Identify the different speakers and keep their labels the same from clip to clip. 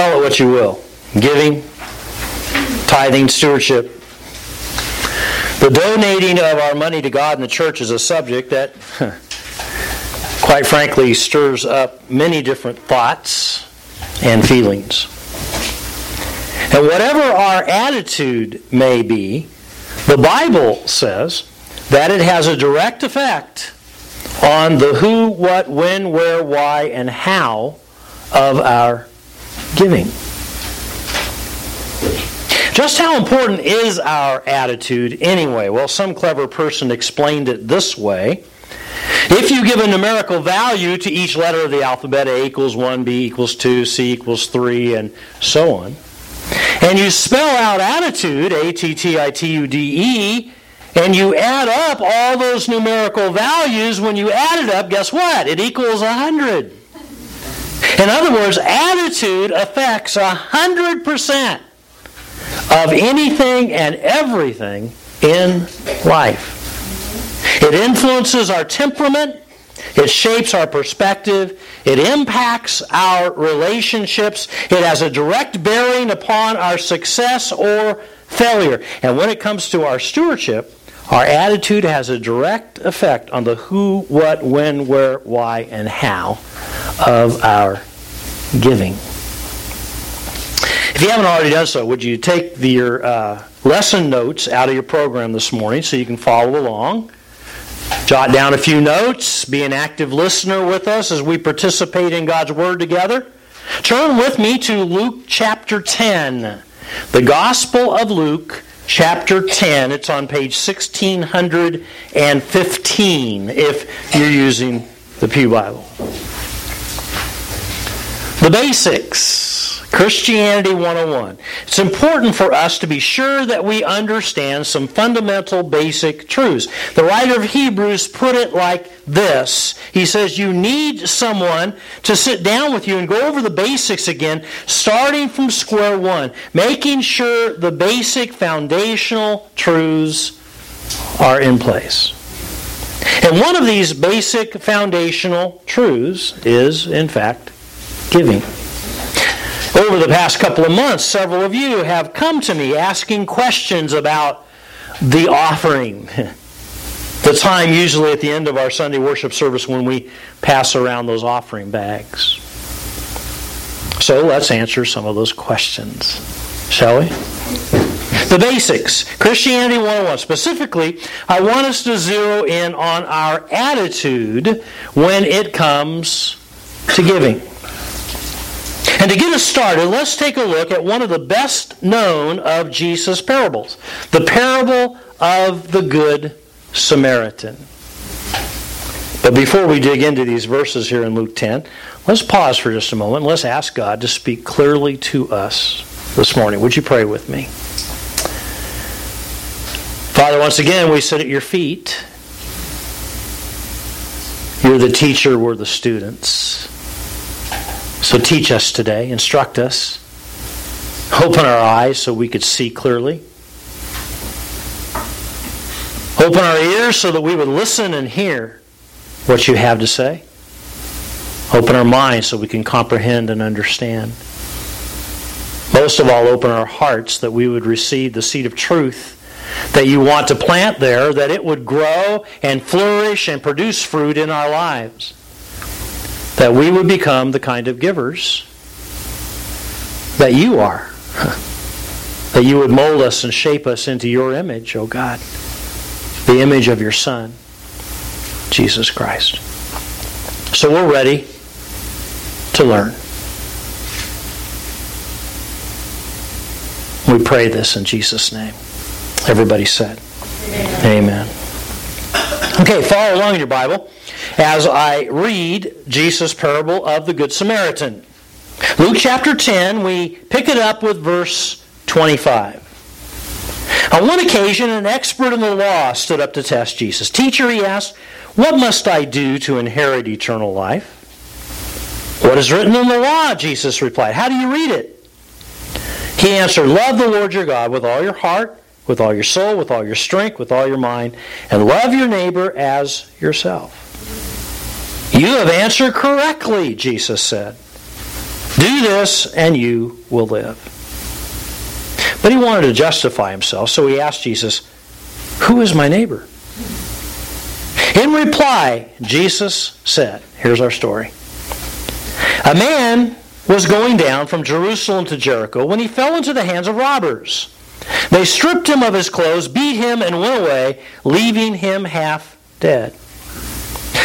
Speaker 1: Call it what you will giving, tithing, stewardship. The donating of our money to God and the church is a subject that, quite frankly, stirs up many different thoughts and feelings. And whatever our attitude may be, the Bible says that it has a direct effect on the who, what, when, where, why, and how of our giving. Just how important is our attitude anyway? Well, some clever person explained it this way. If you give a numerical value to each letter of the alphabet, A equals 1, B equals 2, C equals 3, and so on, and you spell out attitude, A T T I T U D E, and you add up all those numerical values, when you add it up, guess what? It equals 100. In other words, attitude affects 100% of anything and everything in life. It influences our temperament, it shapes our perspective, it impacts our relationships, it has a direct bearing upon our success or failure. And when it comes to our stewardship, our attitude has a direct effect on the who, what, when, where, why, and how of our giving. If you haven't already done so, would you take the, your uh, lesson notes out of your program this morning so you can follow along? Jot down a few notes. Be an active listener with us as we participate in God's Word together. Turn with me to Luke chapter 10. The Gospel of Luke chapter 10. It's on page 1615 if you're using the Pew Bible. The basics. Christianity 101. It's important for us to be sure that we understand some fundamental basic truths. The writer of Hebrews put it like this He says, You need someone to sit down with you and go over the basics again, starting from square one, making sure the basic foundational truths are in place. And one of these basic foundational truths is, in fact, giving. Over the past couple of months, several of you have come to me asking questions about the offering. The time usually at the end of our Sunday worship service when we pass around those offering bags. So let's answer some of those questions, shall we? The basics. Christianity 101. Specifically, I want us to zero in on our attitude when it comes to giving. And to get us started, let's take a look at one of the best known of Jesus' parables the parable of the Good Samaritan. But before we dig into these verses here in Luke 10, let's pause for just a moment. Let's ask God to speak clearly to us this morning. Would you pray with me? Father, once again, we sit at your feet. You're the teacher, we're the students. So teach us today, instruct us, open our eyes so we could see clearly. Open our ears so that we would listen and hear what you have to say. Open our minds so we can comprehend and understand. Most of all, open our hearts that we would receive the seed of truth that you want to plant there, that it would grow and flourish and produce fruit in our lives that we would become the kind of givers that you are. That you would mold us and shape us into your image, O oh God. The image of your Son, Jesus Christ. So we're ready to learn. We pray this in Jesus' name. Everybody said, Amen. Amen. Okay, follow along in your Bible as I read Jesus' parable of the Good Samaritan. Luke chapter 10, we pick it up with verse 25. On one occasion, an expert in the law stood up to test Jesus. Teacher, he asked, What must I do to inherit eternal life? What is written in the law? Jesus replied. How do you read it? He answered, Love the Lord your God with all your heart, with all your soul, with all your strength, with all your mind, and love your neighbor as yourself. You have answered correctly, Jesus said. Do this, and you will live. But he wanted to justify himself, so he asked Jesus, Who is my neighbor? In reply, Jesus said, Here's our story. A man was going down from Jerusalem to Jericho when he fell into the hands of robbers. They stripped him of his clothes, beat him, and went away, leaving him half dead.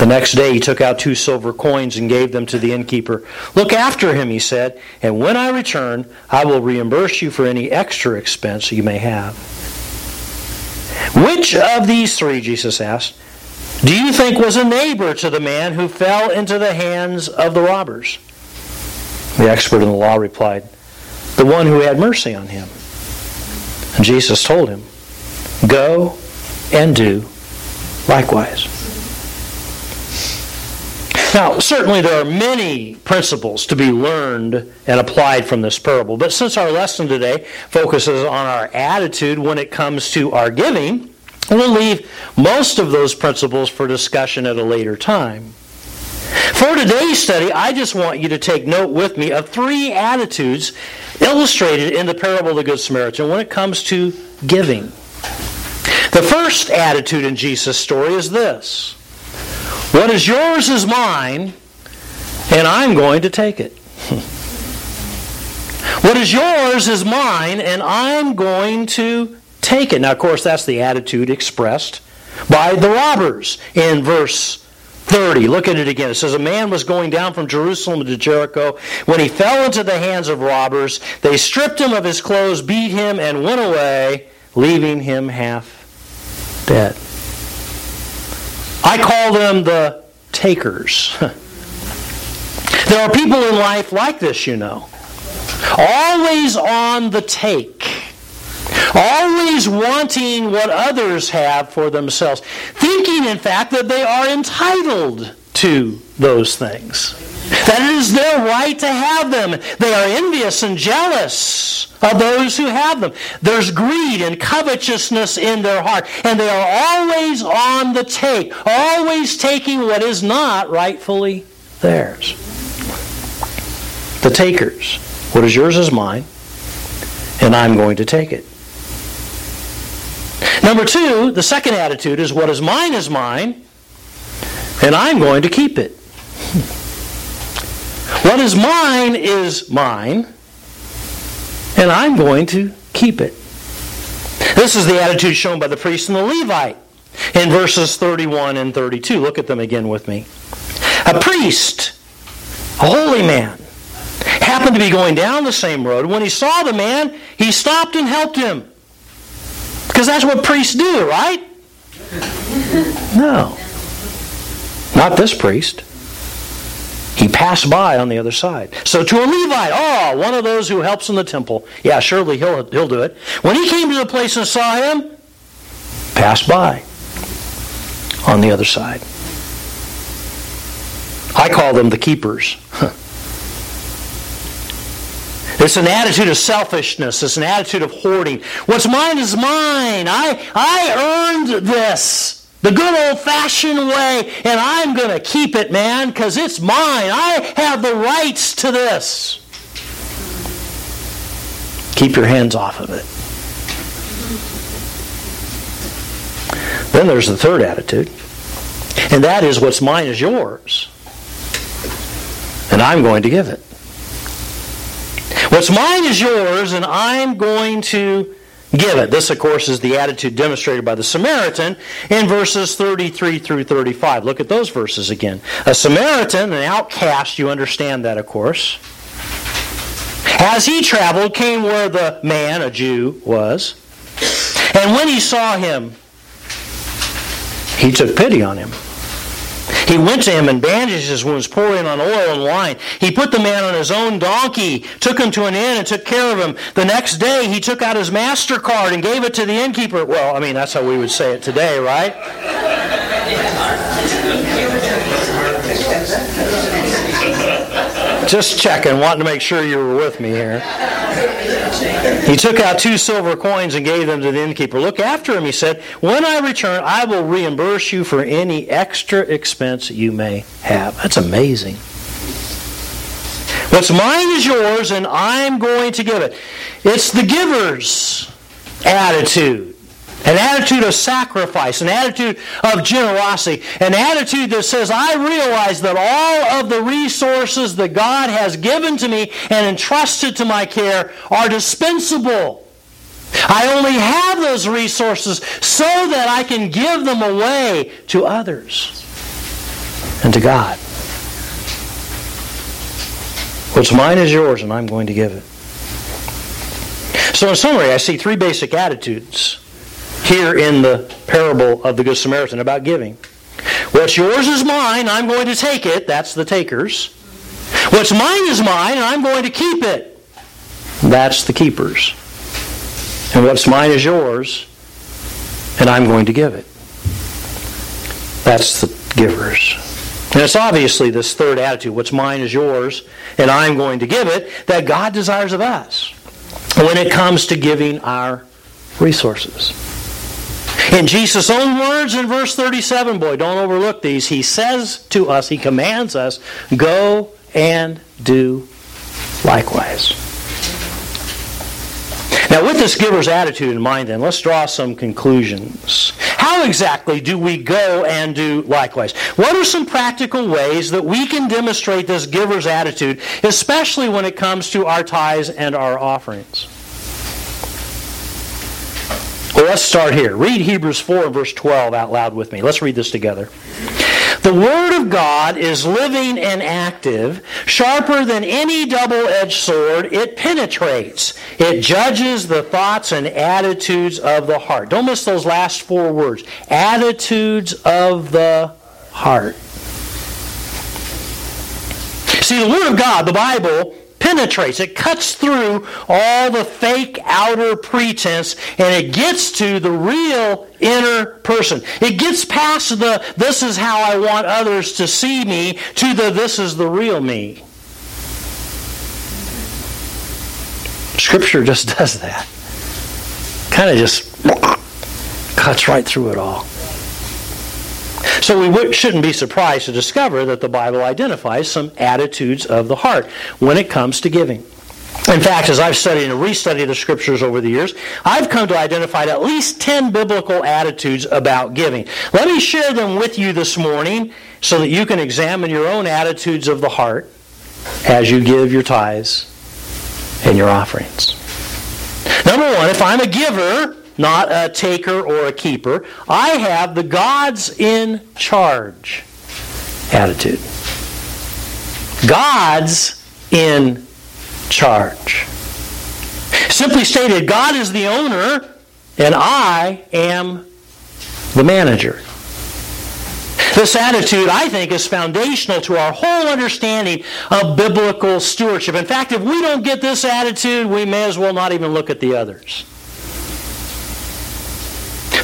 Speaker 1: The next day he took out two silver coins and gave them to the innkeeper. Look after him, he said, and when I return, I will reimburse you for any extra expense you may have. Which of these three, Jesus asked, do you think was a neighbor to the man who fell into the hands of the robbers? The expert in the law replied, The one who had mercy on him. And Jesus told him, Go and do likewise. Now, certainly there are many principles to be learned and applied from this parable, but since our lesson today focuses on our attitude when it comes to our giving, We'll leave most of those principles for discussion at a later time. For today's study, I just want you to take note with me of three attitudes illustrated in the parable of the Good Samaritan when it comes to giving. The first attitude in Jesus' story is this What is yours is mine, and I'm going to take it. what is yours is mine, and I'm going to take it. Now, of course, that's the attitude expressed by the robbers in verse 30. Look at it again. It says, A man was going down from Jerusalem to Jericho. When he fell into the hands of robbers, they stripped him of his clothes, beat him, and went away, leaving him half dead. I call them the takers. there are people in life like this, you know. Always on the take. Always wanting what others have for themselves. Thinking, in fact, that they are entitled to those things. That it is their right to have them. They are envious and jealous of those who have them. There's greed and covetousness in their heart. And they are always on the take, always taking what is not rightfully theirs. The takers. What is yours is mine, and I'm going to take it. Number two, the second attitude is what is mine is mine, and I'm going to keep it. Hmm. What is mine is mine, and I'm going to keep it. This is the attitude shown by the priest and the Levite in verses 31 and 32. Look at them again with me. A priest, a holy man, happened to be going down the same road. When he saw the man, he stopped and helped him. Because that's what priests do, right? No. Not this priest. He passed by on the other side. So to a Levite, oh, one of those who helps in the temple, yeah, surely he'll, he'll do it. When he came to the place and saw him, passed by on the other side. I call them the keepers. It's an attitude of selfishness. It's an attitude of hoarding. What's mine is mine. I, I earned this the good old fashioned way, and I'm going to keep it, man, because it's mine. I have the rights to this. Keep your hands off of it. Then there's the third attitude, and that is what's mine is yours, and I'm going to give it. What's mine is yours, and I'm going to give it. This, of course, is the attitude demonstrated by the Samaritan in verses 33 through 35. Look at those verses again. A Samaritan, an outcast, you understand that, of course. As he traveled, came where the man, a Jew, was. And when he saw him, he took pity on him. He went to him and bandaged his wounds, pouring on oil and wine. He put the man on his own donkey, took him to an inn, and took care of him. The next day, he took out his MasterCard and gave it to the innkeeper. Well, I mean, that's how we would say it today, right? Just checking, wanting to make sure you were with me here. He took out two silver coins and gave them to the innkeeper. Look after him, he said. When I return, I will reimburse you for any extra expense you may have. That's amazing. What's mine is yours, and I'm going to give it. It's the giver's attitude. An attitude of sacrifice, an attitude of generosity, an attitude that says, I realize that all of the resources that God has given to me and entrusted to my care are dispensable. I only have those resources so that I can give them away to others and to God. What's mine is yours, and I'm going to give it. So, in summary, I see three basic attitudes here in the parable of the Good Samaritan about giving. What's yours is mine, I'm going to take it. That's the takers. What's mine is mine, and I'm going to keep it. That's the keepers. And what's mine is yours, and I'm going to give it. That's the givers. And it's obviously this third attitude what's mine is yours, and I'm going to give it that God desires of us when it comes to giving our resources. In Jesus' own words in verse 37, boy, don't overlook these. He says to us, He commands us, go and do likewise. Now, with this giver's attitude in mind, then, let's draw some conclusions. How exactly do we go and do likewise? What are some practical ways that we can demonstrate this giver's attitude, especially when it comes to our tithes and our offerings? Well, let's start here. Read Hebrews 4 verse 12 out loud with me. Let's read this together. The Word of God is living and active, sharper than any double edged sword. It penetrates, it judges the thoughts and attitudes of the heart. Don't miss those last four words attitudes of the heart. See, the Word of God, the Bible, penetrates, it cuts through all the fake outer pretense, and it gets to the real inner person. It gets past the this is how I want others to see me to the this is the real me. Scripture just does that. Kind of just cuts right through it all. So we shouldn't be surprised to discover that the Bible identifies some attitudes of the heart when it comes to giving. In fact, as I've studied and restudied the scriptures over the years, I've come to identify at least 10 biblical attitudes about giving. Let me share them with you this morning so that you can examine your own attitudes of the heart as you give your tithes and your offerings. Number one, if I'm a giver, not a taker or a keeper. I have the God's in charge attitude. God's in charge. Simply stated, God is the owner and I am the manager. This attitude, I think, is foundational to our whole understanding of biblical stewardship. In fact, if we don't get this attitude, we may as well not even look at the others.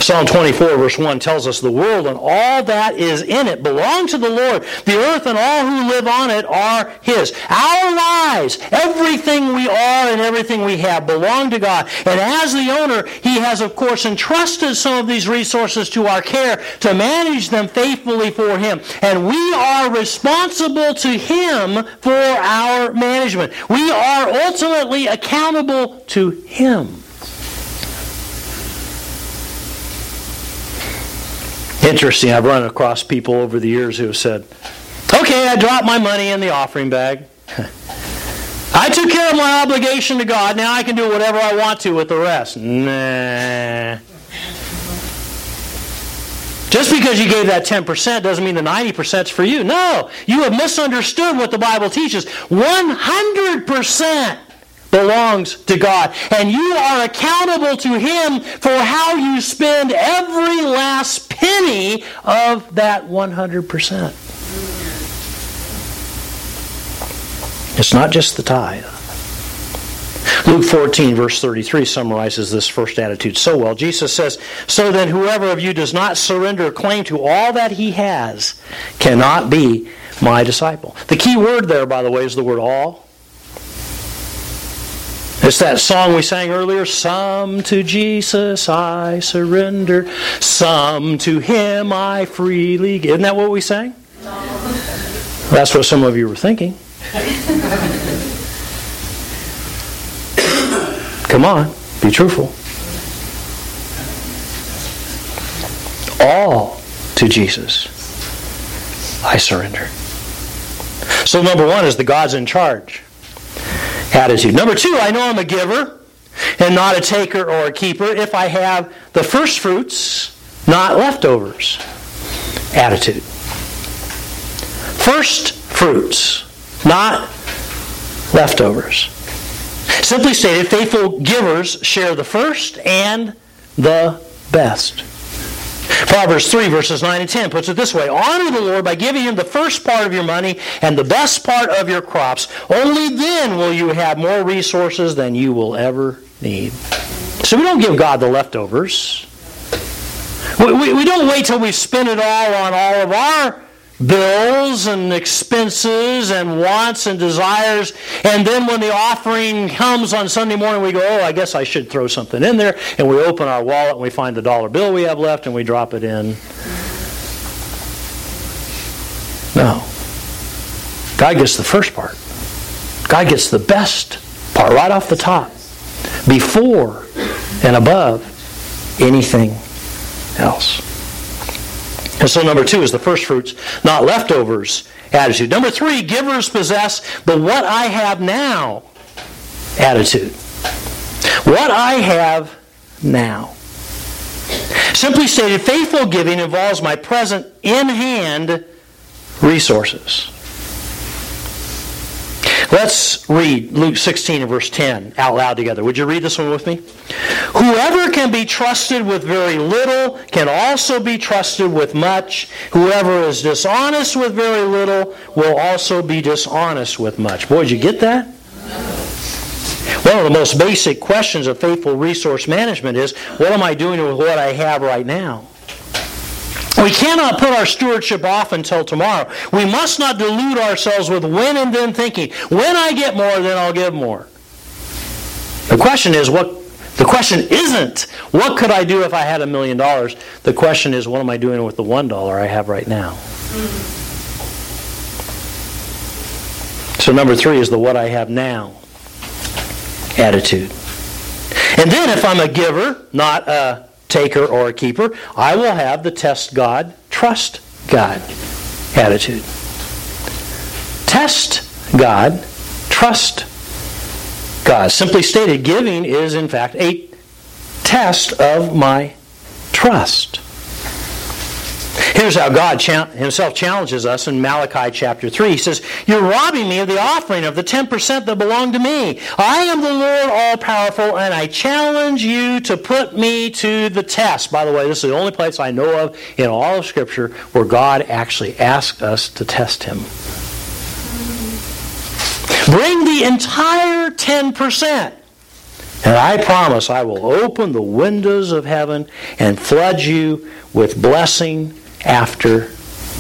Speaker 1: Psalm 24, verse 1 tells us the world and all that is in it belong to the Lord. The earth and all who live on it are His. Our lives, everything we are and everything we have belong to God. And as the owner, He has, of course, entrusted some of these resources to our care to manage them faithfully for Him. And we are responsible to Him for our management. We are ultimately accountable to Him. Interesting. I've run across people over the years who have said, okay, I dropped my money in the offering bag. I took care of my obligation to God. Now I can do whatever I want to with the rest. Nah. Just because you gave that 10% doesn't mean the 90% is for you. No, you have misunderstood what the Bible teaches. 100% belongs to God. And you are accountable to Him for how you spend every last penny of that 100%. It's not just the tithe. Luke 14, verse 33, summarizes this first attitude so well. Jesus says, So then, whoever of you does not surrender claim to all that he has cannot be my disciple. The key word there, by the way, is the word all. It's that song we sang earlier Some to Jesus I surrender, some to Him I freely give. Isn't that what we sang? That's what some of you were thinking. Come on, be truthful. All to Jesus I surrender. So, number one is the God's in charge attitude. Number two, I know I'm a giver and not a taker or a keeper if I have the first fruits, not leftovers attitude. First fruits, not leftovers. Simply stated, faithful givers share the first and the best. Proverbs 3, verses 9 and 10 puts it this way Honor the Lord by giving him the first part of your money and the best part of your crops. Only then will you have more resources than you will ever need. So we don't give God the leftovers. We, we, we don't wait till we spend it all on all of our bills and expenses and wants and desires. And then when the offering comes on Sunday morning, we go, oh, I guess I should throw something in there. And we open our wallet and we find the dollar bill we have left and we drop it in. No. God gets the first part. God gets the best part right off the top, before and above anything else. And so, number two is the first fruits, not leftovers attitude. Number three, givers possess the what I have now attitude. What I have now. Simply stated, faithful giving involves my present in hand resources. Let's read Luke 16 and verse 10 out loud together. Would you read this one with me? Whoever can be trusted with very little can also be trusted with much. Whoever is dishonest with very little will also be dishonest with much. Boy, did you get that? One of the most basic questions of faithful resource management is what am I doing with what I have right now? We cannot put our stewardship off until tomorrow. We must not delude ourselves with when and then thinking, when I get more, then I'll give more. The question is, what the question isn't, what could I do if I had a million dollars? The question is, what am I doing with the one dollar I have right now? So, number three is the what I have now attitude. And then, if I'm a giver, not a taker or a keeper, I will have the test God, trust God attitude. Test God, trust God. Simply stated, giving is in fact a test of my trust. Here's how God Himself challenges us in Malachi chapter 3. He says, You're robbing me of the offering of the 10% that belong to me. I am the Lord all powerful, and I challenge you to put me to the test. By the way, this is the only place I know of in all of Scripture where God actually asked us to test Him. Bring the entire 10%. And I promise I will open the windows of heaven and flood you with blessing after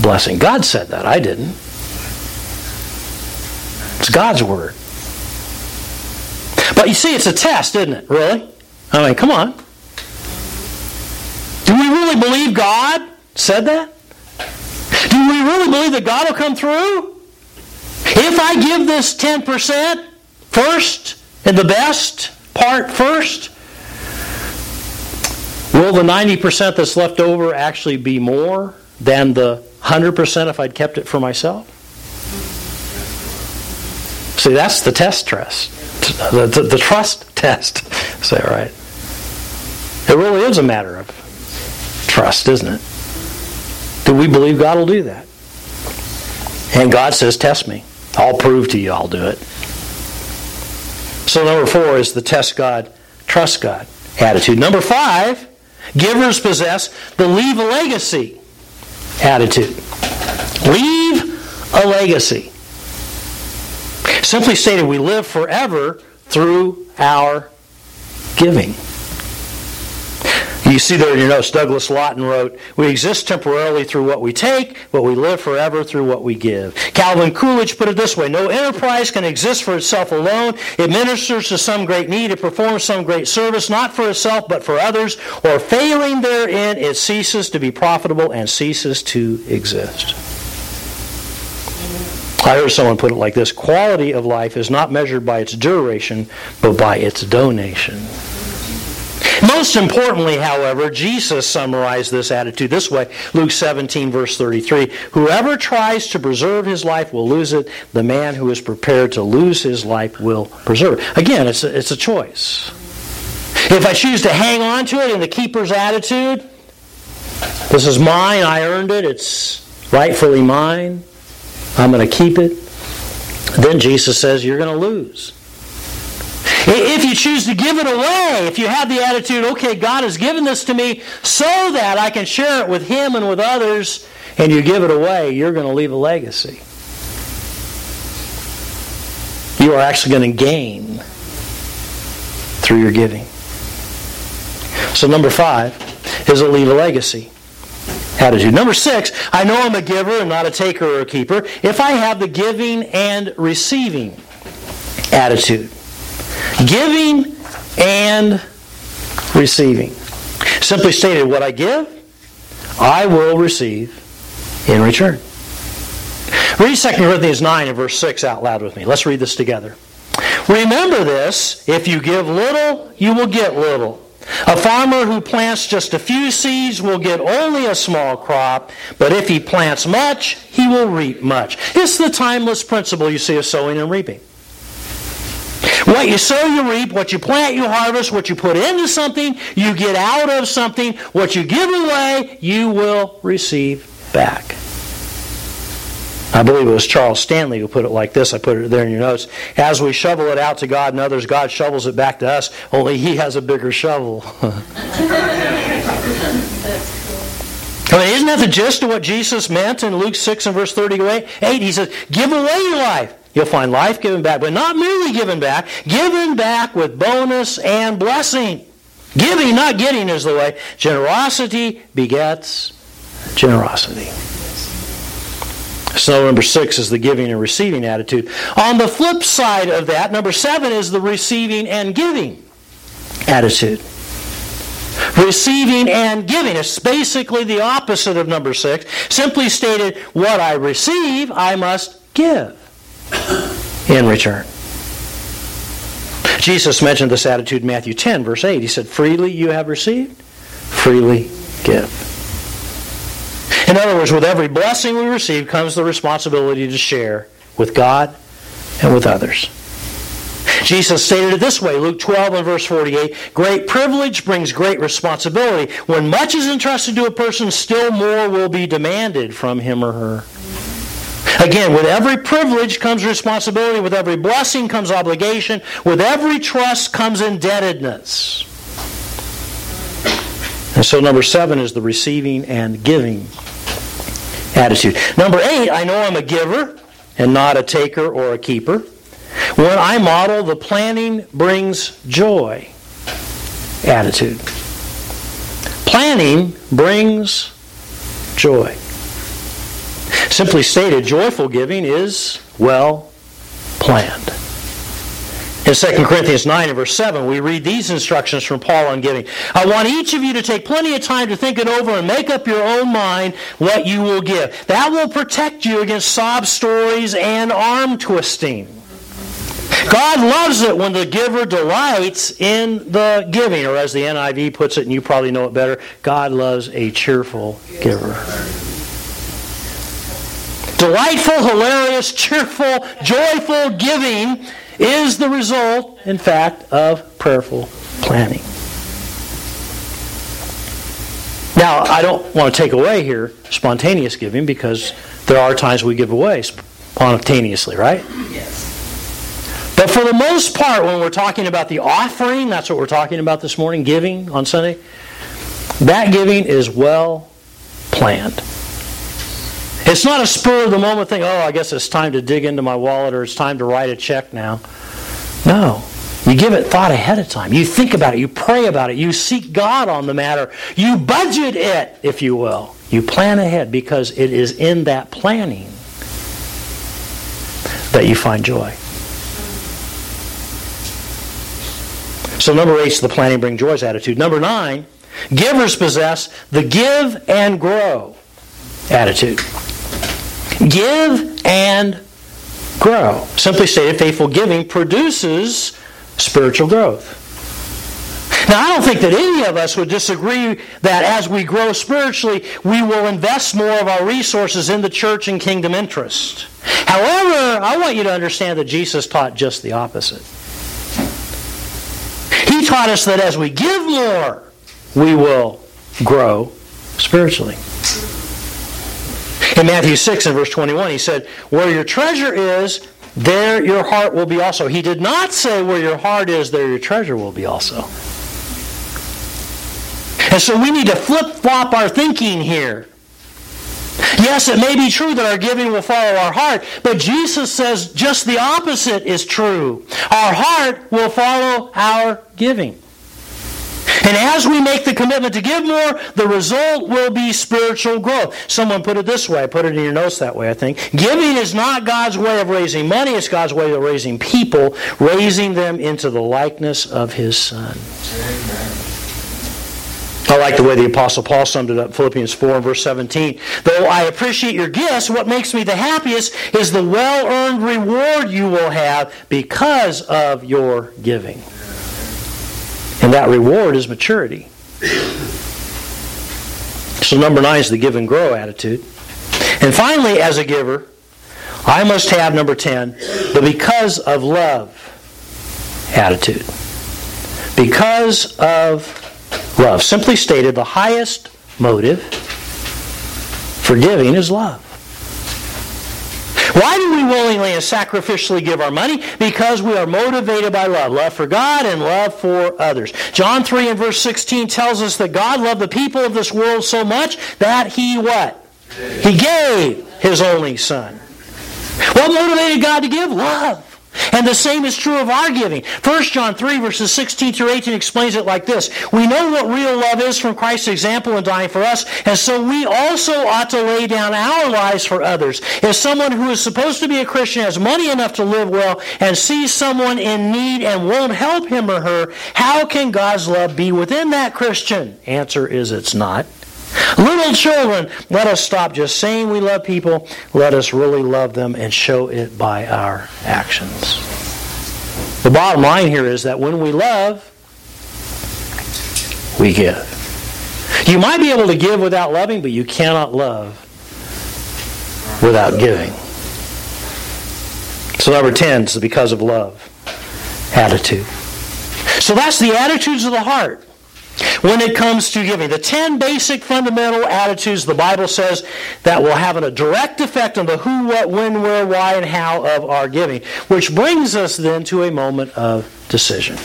Speaker 1: blessing. God said that. I didn't. It's God's word. But you see, it's a test, isn't it? Really? I mean, come on. Do we really believe God said that? Do we really believe that God will come through? If I give this 10% first and the best part first, Will the 90% that's left over actually be more than the 100% if I'd kept it for myself? See, that's the test test. The, the, the trust test. Say, all right. It really is a matter of trust, isn't it? Do we believe God will do that? And God says, test me. I'll prove to you I'll do it. So, number four is the test God, trust God attitude. Number five Givers possess the leave a legacy attitude. Leave a legacy. Simply stated, we live forever through our giving. You see there in your notes, Douglas Lawson wrote, We exist temporarily through what we take, but we live forever through what we give. Calvin Coolidge put it this way No enterprise can exist for itself alone. It ministers to some great need, it performs some great service, not for itself, but for others, or failing therein, it ceases to be profitable and ceases to exist. I heard someone put it like this quality of life is not measured by its duration, but by its donation. Most importantly, however, Jesus summarized this attitude this way Luke 17, verse 33 Whoever tries to preserve his life will lose it. The man who is prepared to lose his life will preserve it. Again, it's a, it's a choice. If I choose to hang on to it in the keeper's attitude, this is mine, I earned it, it's rightfully mine, I'm going to keep it, then Jesus says you're going to lose. If you choose to give it away, if you have the attitude, okay, God has given this to me so that I can share it with Him and with others, and you give it away, you're going to leave a legacy. You are actually going to gain through your giving. So, number five is to leave a legacy attitude. Number six, I know I'm a giver and not a taker or a keeper if I have the giving and receiving attitude. Giving and receiving. Simply stated, what I give, I will receive in return. Read 2 Corinthians 9 and verse 6 out loud with me. Let's read this together. Remember this if you give little, you will get little. A farmer who plants just a few seeds will get only a small crop, but if he plants much, he will reap much. It's the timeless principle you see of sowing and reaping. What you sow, you reap. What you plant, you harvest. What you put into something, you get out of something. What you give away, you will receive back. I believe it was Charles Stanley who put it like this. I put it there in your notes. As we shovel it out to God and others, God shovels it back to us, only He has a bigger shovel. I mean, isn't that the gist of what Jesus meant in Luke 6 and verse 38? He says, Give away your life. You'll find life given back, but not merely given back, given back with bonus and blessing. Giving, not getting, is the way. Generosity begets generosity. So, number six is the giving and receiving attitude. On the flip side of that, number seven is the receiving and giving attitude. Receiving and giving. It's basically the opposite of number six. Simply stated, what I receive, I must give in return. Jesus mentioned this attitude in Matthew 10, verse 8. He said, Freely you have received, freely give. In other words, with every blessing we receive comes the responsibility to share with God and with others. Jesus stated it this way Luke 12 and verse 48 Great privilege brings great responsibility. When much is entrusted to a person, still more will be demanded from him or her. Again, with every privilege comes responsibility, with every blessing comes obligation, with every trust comes indebtedness. And so, number seven is the receiving and giving attitude. Number eight, I know I'm a giver and not a taker or a keeper. When I model the planning brings joy attitude. Planning brings joy. Simply stated, joyful giving is well planned. In 2 Corinthians 9 and verse 7, we read these instructions from Paul on giving. I want each of you to take plenty of time to think it over and make up your own mind what you will give. That will protect you against sob stories and arm twisting. God loves it when the giver delights in the giving, or as the NIV puts it, and you probably know it better, God loves a cheerful giver. Delightful, hilarious, cheerful, joyful giving is the result, in fact, of prayerful planning. Now, I don't want to take away here spontaneous giving because there are times we give away spontaneously, right? Yes. But for the most part, when we're talking about the offering, that's what we're talking about this morning, giving on Sunday, that giving is well planned. It It's not a spur of the moment thing, oh, I guess it's time to dig into my wallet or it's time to write a check now. No. You give it thought ahead of time. You think about it. You pray about it. You seek God on the matter. You budget it, if you will. You plan ahead because it is in that planning that you find joy. So, number eight is the planning bring joys attitude. Number nine, givers possess the give and grow attitude. Give and grow. Simply stated, faithful giving produces spiritual growth. Now, I don't think that any of us would disagree that as we grow spiritually, we will invest more of our resources in the church and kingdom interest. However, I want you to understand that Jesus taught just the opposite. He taught us that as we give more, we will grow spiritually. In Matthew 6 and verse 21, he said, Where your treasure is, there your heart will be also. He did not say, Where your heart is, there your treasure will be also. And so we need to flip flop our thinking here. Yes, it may be true that our giving will follow our heart, but Jesus says just the opposite is true. Our heart will follow our giving. And as we make the commitment to give more, the result will be spiritual growth. Someone put it this way. I put it in your notes that way, I think. Giving is not God's way of raising money, it's God's way of raising people, raising them into the likeness of His Son. I like the way the Apostle Paul summed it up, Philippians 4 verse 17. Though I appreciate your gifts, what makes me the happiest is the well earned reward you will have because of your giving. And that reward is maturity. So, number nine is the give and grow attitude. And finally, as a giver, I must have number 10, the because of love attitude. Because of love. Simply stated, the highest motive for giving is love. Why do we willingly and sacrificially give our money? Because we are motivated by love. Love for God and love for others. John 3 and verse 16 tells us that God loved the people of this world so much that he what? He gave his only son. What motivated God to give? Love. And the same is true of our giving. 1 John 3, verses 16 through 18 explains it like this We know what real love is from Christ's example in dying for us, and so we also ought to lay down our lives for others. If someone who is supposed to be a Christian has money enough to live well and sees someone in need and won't help him or her, how can God's love be within that Christian? Answer is it's not. Little children, let us stop just saying we love people. Let us really love them and show it by our actions. The bottom line here is that when we love, we give. You might be able to give without loving, but you cannot love without giving. So, number 10 is because of love attitude. So, that's the attitudes of the heart when it comes to giving. The 10 basic fundamental attitudes the Bible says that will have a direct effect on the who, what, when, where, why, and how of our giving. Which brings us then to a moment of decision.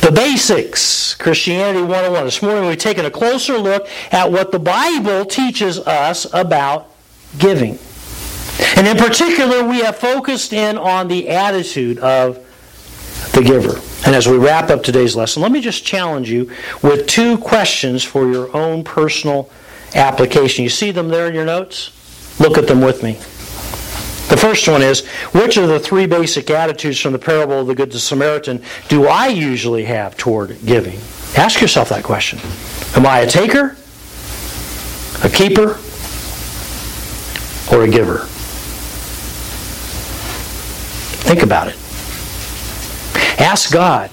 Speaker 1: The basics, Christianity 101. This morning we've taken a closer look at what the Bible teaches us about giving. And in particular, we have focused in on the attitude of the giver. And as we wrap up today's lesson, let me just challenge you with two questions for your own personal application. You see them there in your notes? Look at them with me. The first one is Which of the three basic attitudes from the parable of the Good Samaritan do I usually have toward giving? Ask yourself that question. Am I a taker, a keeper, or a giver? Think about it. Ask God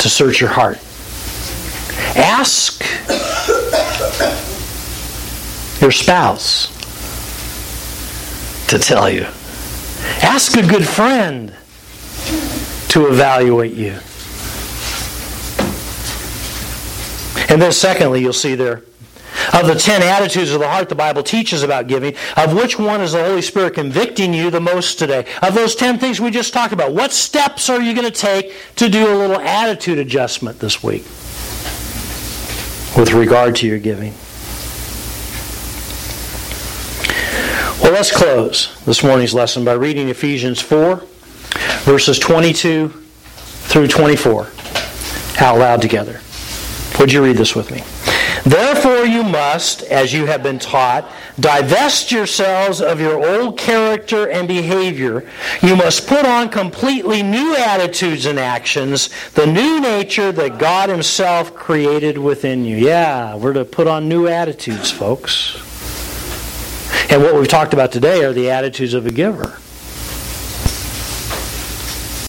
Speaker 1: to search your heart. Ask your spouse to tell you. Ask a good friend to evaluate you. And then, secondly, you'll see there of the ten attitudes of the heart the Bible teaches about giving, of which one is the Holy Spirit convicting you the most today? Of those ten things we just talked about, what steps are you going to take to do a little attitude adjustment this week with regard to your giving? Well, let's close this morning's lesson by reading Ephesians 4, verses 22 through 24 out loud together. Would you read this with me? Therefore, you must, as you have been taught, divest yourselves of your old character and behavior. You must put on completely new attitudes and actions, the new nature that God Himself created within you. Yeah, we're to put on new attitudes, folks. And what we've talked about today are the attitudes of a giver.